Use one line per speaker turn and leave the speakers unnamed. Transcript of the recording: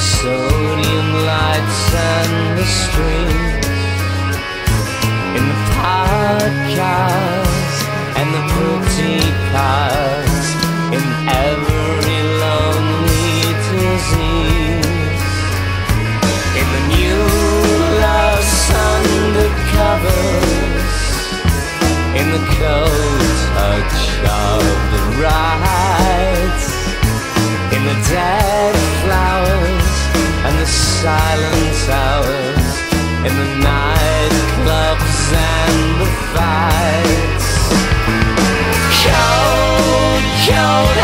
sodium lights and the streets, in the podcast and the pretty cars, in every lonely disease, in the new love's undercovers, in the cold silence hours in the night clubs and the fights. Cold, cold.